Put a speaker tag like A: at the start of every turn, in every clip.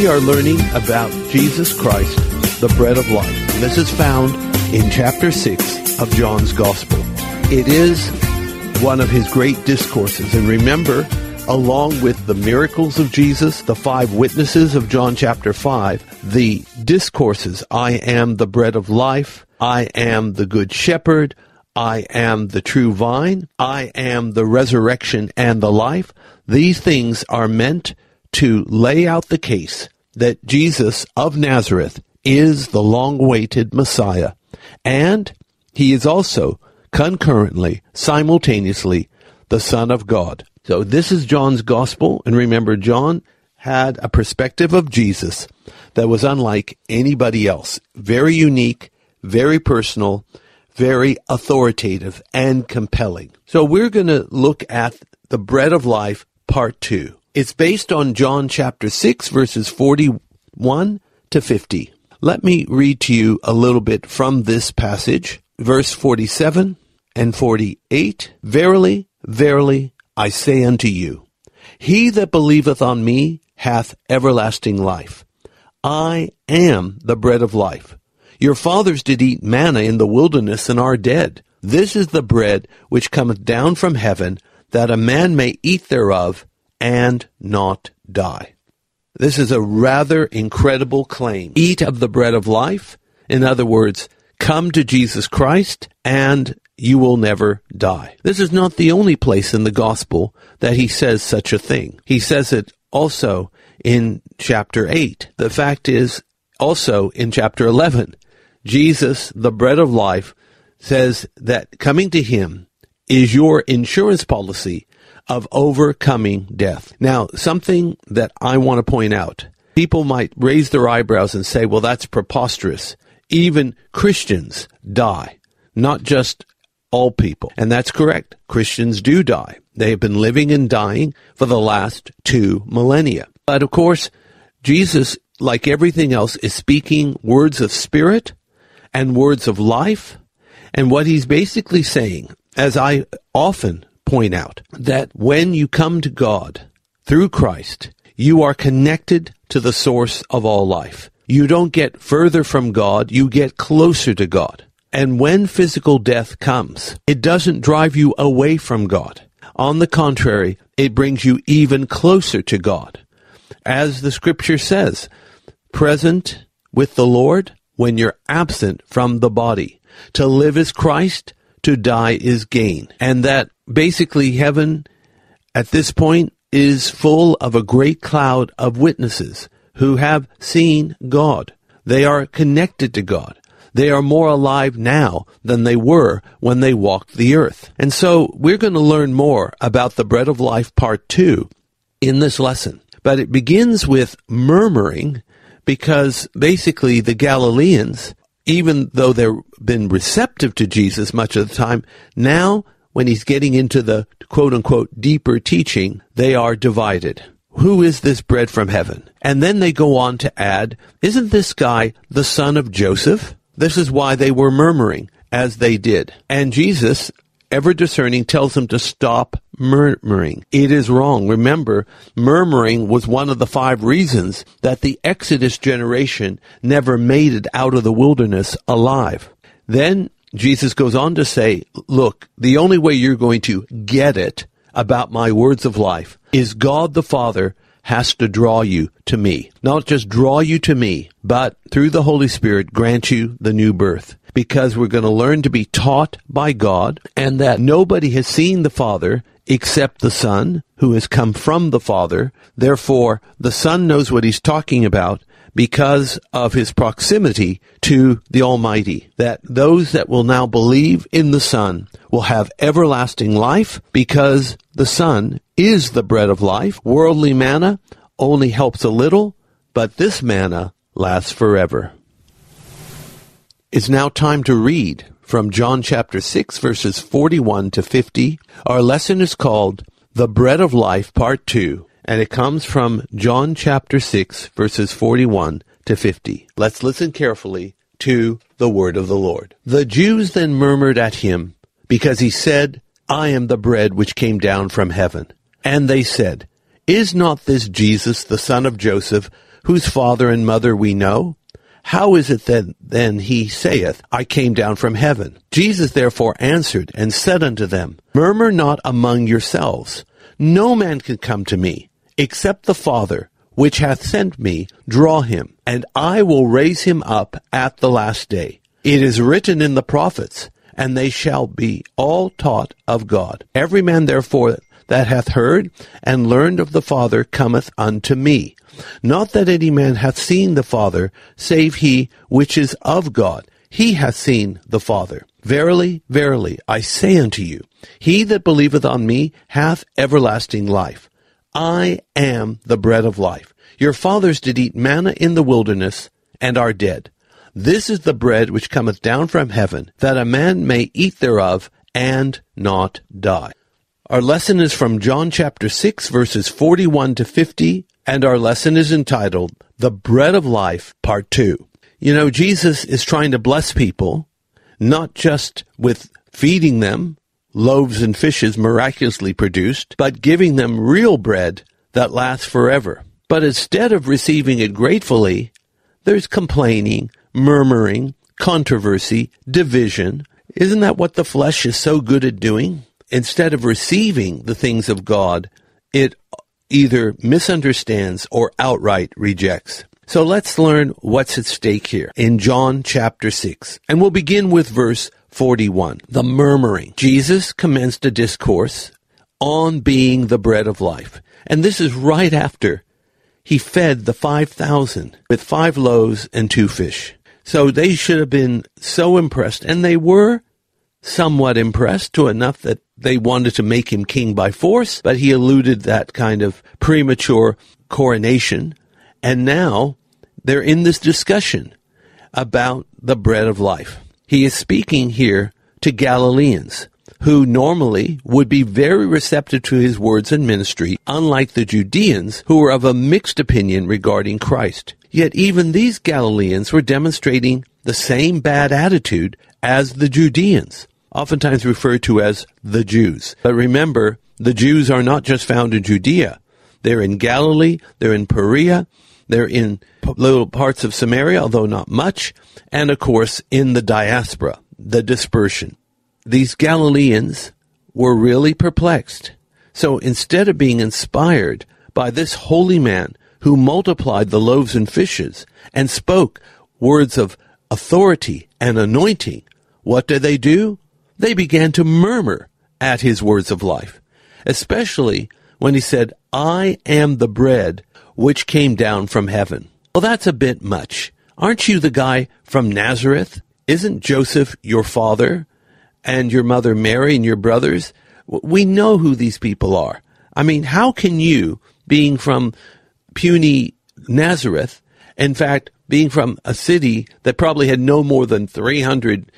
A: We are learning about Jesus Christ, the bread of life. This is found in chapter 6 of John's Gospel. It is one of his great discourses. And remember, along with the miracles of Jesus, the five witnesses of John chapter 5, the discourses, I am the bread of life, I am the good shepherd, I am the true vine, I am the resurrection and the life. These things are meant to lay out the case that Jesus of Nazareth is the long awaited Messiah, and he is also concurrently, simultaneously, the Son of God. So this is John's gospel, and remember, John had a perspective of Jesus that was unlike anybody else. Very unique, very personal, very authoritative, and compelling. So we're going to look at the bread of life, part two. It's based on John chapter 6, verses 41 to 50. Let me read to you a little bit from this passage, verse 47 and 48. Verily, verily, I say unto you, he that believeth on me hath everlasting life. I am the bread of life. Your fathers did eat manna in the wilderness and are dead. This is the bread which cometh down from heaven, that a man may eat thereof and not die. This is a rather incredible claim. Eat of the bread of life. In other words, come to Jesus Christ and you will never die. This is not the only place in the gospel that he says such a thing. He says it also in chapter 8. The fact is also in chapter 11. Jesus, the bread of life, says that coming to him is your insurance policy of overcoming death. Now, something that I want to point out. People might raise their eyebrows and say, well, that's preposterous. Even Christians die, not just all people. And that's correct. Christians do die. They have been living and dying for the last two millennia. But of course, Jesus, like everything else, is speaking words of spirit and words of life. And what he's basically saying, as I often point out that when you come to God through Christ, you are connected to the source of all life. You don't get further from God, you get closer to God. And when physical death comes, it doesn't drive you away from God. On the contrary, it brings you even closer to God. As the scripture says, present with the Lord when you're absent from the body. To live is Christ, to die is gain. And that basically heaven at this point is full of a great cloud of witnesses who have seen God. They are connected to God. They are more alive now than they were when they walked the earth. And so we're going to learn more about the bread of life part two in this lesson. But it begins with murmuring because basically the Galileans, even though they've been receptive to Jesus much of the time, now when he's getting into the quote unquote deeper teaching, they are divided. Who is this bread from heaven? And then they go on to add, isn't this guy the son of Joseph? This is why they were murmuring as they did. And Jesus, ever discerning, tells them to stop murmuring. It is wrong. Remember, murmuring was one of the five reasons that the Exodus generation never made it out of the wilderness alive. Then Jesus goes on to say, look, the only way you're going to get it about my words of life is God the Father has to draw you to me. Not just draw you to me, but through the Holy Spirit grant you the new birth. Because we're going to learn to be taught by God and that nobody has seen the Father except the Son who has come from the Father. Therefore, the Son knows what he's talking about because of his proximity to the Almighty, that those that will now believe in the Son will have everlasting life because the Son is the bread of life. Worldly manna only helps a little, but this manna lasts forever. It's now time to read from John chapter 6 verses 41 to 50. Our lesson is called The Bread of Life Part 2 and it comes from John chapter 6 verses 41 to 50. Let's listen carefully to the word of the Lord. The Jews then murmured at him because he said, I am the bread which came down from heaven. And they said, Is not this Jesus the son of Joseph, whose father and mother we know? How is it that then he saith, I came down from heaven? Jesus therefore answered and said unto them, Murmur not among yourselves. No man can come to me, except the Father, which hath sent me, draw him, and I will raise him up at the last day. It is written in the prophets, and they shall be all taught of God. Every man therefore that hath heard and learned of the Father cometh unto me. Not that any man hath seen the Father, save he which is of God. He hath seen the Father. Verily, verily, I say unto you, he that believeth on me hath everlasting life. I am the bread of life. Your fathers did eat manna in the wilderness and are dead. This is the bread which cometh down from heaven, that a man may eat thereof and not die. Our lesson is from John chapter 6 verses 41 to 50, and our lesson is entitled The Bread of Life, Part 2. You know, Jesus is trying to bless people, not just with feeding them loaves and fishes miraculously produced, but giving them real bread that lasts forever. But instead of receiving it gratefully, there's complaining, murmuring, controversy, division. Isn't that what the flesh is so good at doing? Instead of receiving the things of God, it either misunderstands or outright rejects. So let's learn what's at stake here in John chapter 6. And we'll begin with verse 41. The murmuring. Jesus commenced a discourse on being the bread of life. And this is right after he fed the 5,000 with five loaves and two fish. So they should have been so impressed, and they were somewhat impressed to enough that they wanted to make him king by force, but he eluded that kind of premature coronation. And now they're in this discussion about the bread of life. He is speaking here to Galileans who normally would be very receptive to his words and ministry, unlike the Judeans who were of a mixed opinion regarding Christ. Yet even these Galileans were demonstrating the same bad attitude as the Judeans, oftentimes referred to as the Jews. But remember, the Jews are not just found in Judea. They're in Galilee, they're in Perea, they're in little parts of Samaria, although not much, and of course in the diaspora, the dispersion. These Galileans were really perplexed. So instead of being inspired by this holy man who multiplied the loaves and fishes and spoke words of authority and anointing, what did they do? They began to murmur at his words of life, especially when he said, I am the bread which came down from heaven. Well, that's a bit much. Aren't you the guy from Nazareth? Isn't Joseph your father and your mother Mary and your brothers? We know who these people are. I mean, how can you, being from puny Nazareth, in fact, being from a city that probably had no more than 300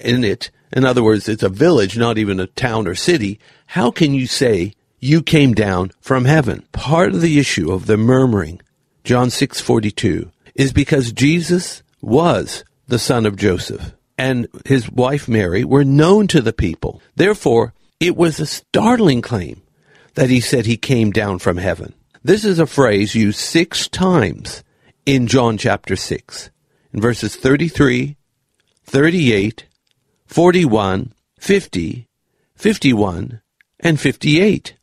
A: in it, in other words, it's a village, not even a town or city, how can you say you came down from heaven? Part of the issue of the murmuring John 6:42 is because Jesus was the son of Joseph and his wife Mary were known to the people. Therefore, it was a startling claim that he said he came down from heaven. This is a phrase used 6 times in John chapter 6 in verses 33, 38, 41, 50, 51, and 58.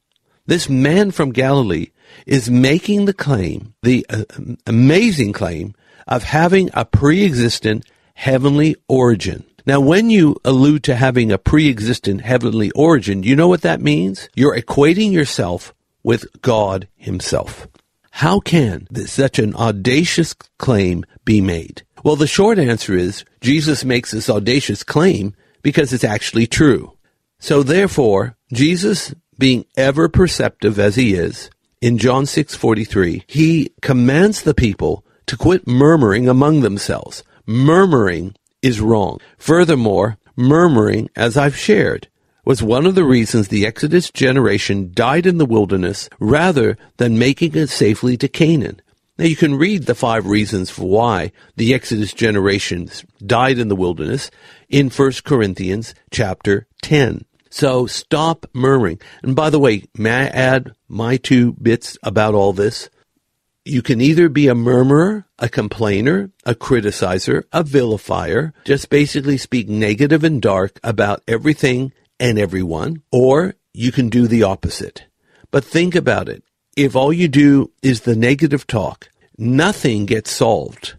A: This man from Galilee is making the claim, the uh, amazing claim, of having a pre existent heavenly origin. Now, when you allude to having a pre existent heavenly origin, you know what that means? You're equating yourself with God Himself. How can this, such an audacious claim be made? Well, the short answer is Jesus makes this audacious claim because it's actually true. So therefore, Jesus, being ever perceptive as he is, in John 6:43, he commands the people to quit murmuring among themselves. Murmuring is wrong. Furthermore, murmuring, as I've shared, was one of the reasons the Exodus generation died in the wilderness rather than making it safely to Canaan. Now you can read the five reasons for why the Exodus generations died in the wilderness in 1 Corinthians chapter 10. So stop murmuring. And by the way, may I add my two bits about all this? You can either be a murmurer, a complainer, a criticizer, a vilifier, just basically speak negative and dark about everything and everyone, or you can do the opposite. But think about it. If all you do is the negative talk, nothing gets solved.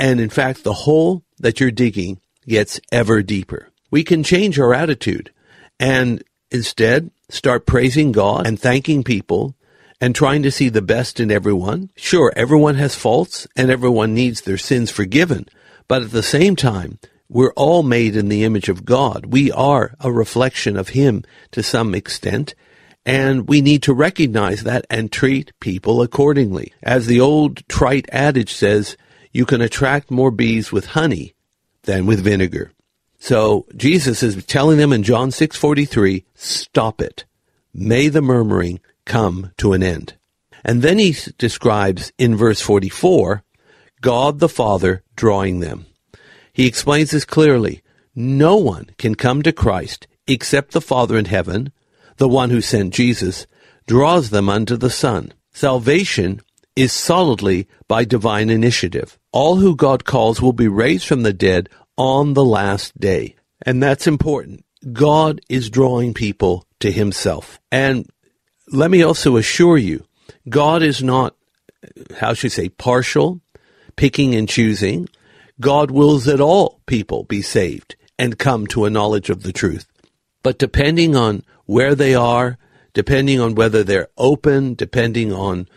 A: And in fact, the hole that you're digging gets ever deeper. We can change our attitude and instead start praising God and thanking people and trying to see the best in everyone. Sure, everyone has faults and everyone needs their sins forgiven. But at the same time, we're all made in the image of God. We are a reflection of Him to some extent. And we need to recognize that and treat people accordingly. As the old trite adage says, you can attract more bees with honey than with vinegar. So Jesus is telling them in John 6:43, stop it. May the murmuring come to an end. And then he describes in verse 44 God the Father drawing them. He explains this clearly. No one can come to Christ except the Father in heaven, the one who sent Jesus, draws them unto the Son. Salvation is solidly by divine initiative. All who God calls will be raised from the dead on the last day. And that's important. God is drawing people to himself. And let me also assure you, God is not, how should I say, partial, picking and choosing. God wills that all people be saved and come to a knowledge of the truth. But depending on where they are, depending on whether they're open, depending on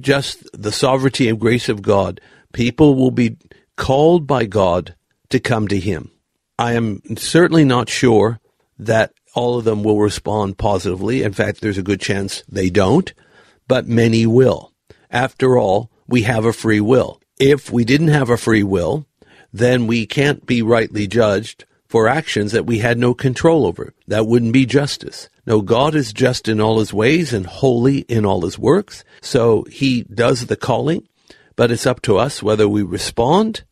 A: just the sovereignty and grace of God, people will be called by God to come to Him. I am certainly not sure that all of them will respond positively. In fact, there's a good chance they don't, but many will. After all, we have a free will. If we didn't have a free will, then we can't be rightly judged for actions that we had no control over. That wouldn't be justice. No, God is just in all his ways and holy in all his works. So he does the calling, but it's up to us whether we respond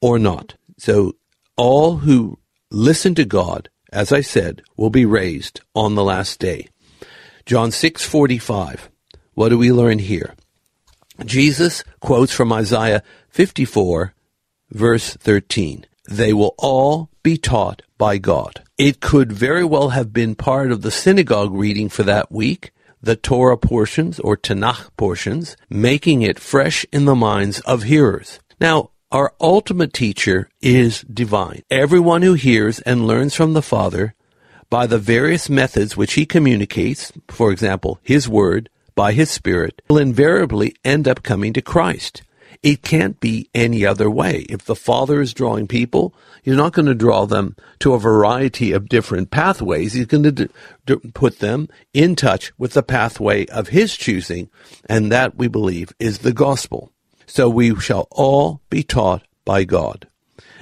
A: or not. So all who listen to God, as I said, will be raised on the last day. John 6:45. What do we learn here? Jesus quotes from Isaiah 54 verse 13. They will all be taught by God. It could very well have been part of the synagogue reading for that week, the Torah portions or Tanakh portions, making it fresh in the minds of hearers. Now, our ultimate teacher is divine. Everyone who hears and learns from the Father by the various methods which he communicates, for example, his word, by his spirit, will invariably end up coming to Christ. It can't be any other way. If the Father is drawing people, He's not going to draw them to a variety of different pathways. He's going to d- d- put them in touch with the pathway of His choosing, and that we believe is the gospel. So we shall all be taught by God.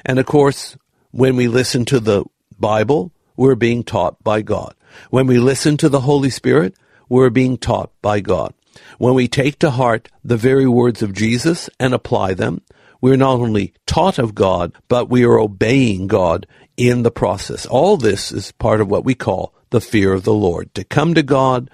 A: And of course, when we listen to the Bible, we're being taught by God. When we listen to the Holy Spirit, we're being taught by God. When we take to heart the very words of Jesus and apply them, we're not only taught of God, but we are obeying God in the process. All this is part of what we call the fear of the Lord. To come to God,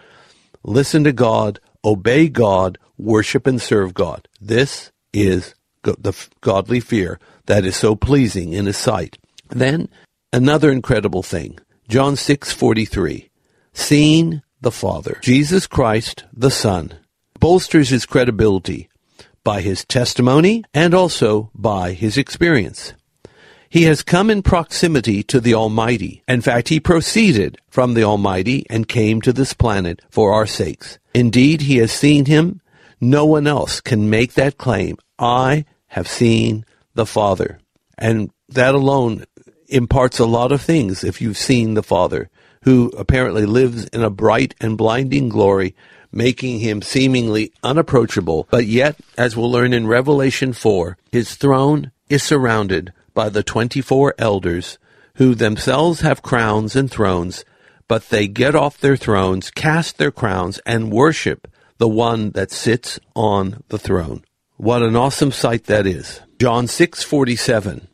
A: listen to God, obey God, worship and serve God. This is the godly fear that is so pleasing in his sight. Then another incredible thing. John 6:43. Seeing the Father. Jesus Christ, the Son, bolsters his credibility by his testimony and also by his experience. He has come in proximity to the Almighty. In fact, he proceeded from the Almighty and came to this planet for our sakes. Indeed, he has seen him No one else can make that claim. I have seen the Father. And that alone imparts a lot of things if you've seen the Father, who apparently lives in a bright and blinding glory, making him seemingly unapproachable. But yet, as we'll learn in Revelation 4, his throne is surrounded by the 24 elders who themselves have crowns and thrones, but they get off their thrones, cast their crowns, and worship the one that sits on the throne. What an awesome sight that is. John 6:47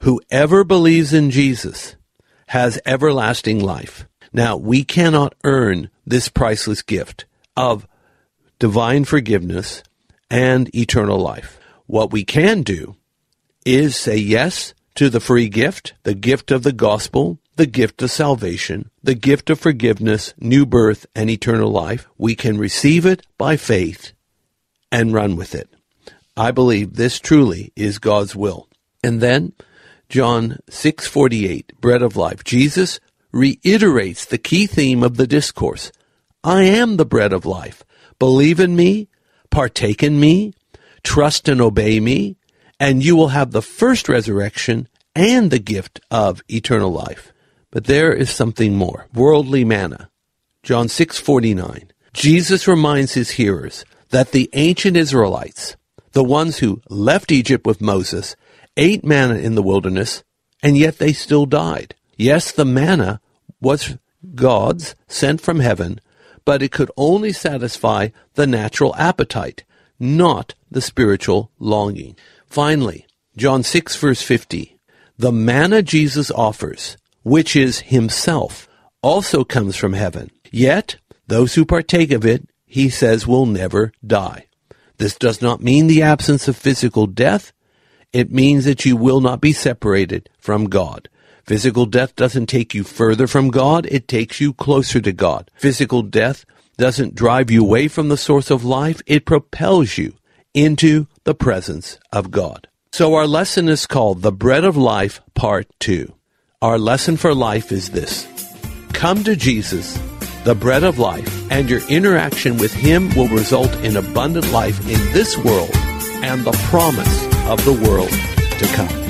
A: Whoever believes in Jesus has everlasting life. Now, we cannot earn this priceless gift of divine forgiveness and eternal life. What we can do is say yes to the free gift, the gift of the gospel, the gift of salvation, the gift of forgiveness, new birth, and eternal life. We can receive it by faith and run with it. I believe this truly is God's will. And then John 6:48, bread of life. Jesus reiterates the key theme of the discourse. I am the bread of life. Believe in me, partake in me, trust and obey me, and you will have the first resurrection and the gift of eternal life. But there is something more. Worldly manna. John 6:49. Jesus reminds his hearers that the ancient Israelites, the ones who left Egypt with Moses, ate manna in the wilderness, and yet they still died. Yes, the manna was God's sent from heaven, but it could only satisfy the natural appetite, not the spiritual longing. Finally, John 6 verse 50. The manna Jesus offers, which is himself, also comes from heaven. Yet, those who partake of it, he says, will never die. This does not mean the absence of physical death. It means that you will not be separated from God. Physical death doesn't take you further from God, it takes you closer to God. Physical death doesn't drive you away from the source of life, it propels you into the presence of God. So our lesson is called The Bread of Life, Part 2. Our lesson for life is this Come to Jesus, the bread of life, and your interaction with Him will result in abundant life in this world and the promise of the world to come.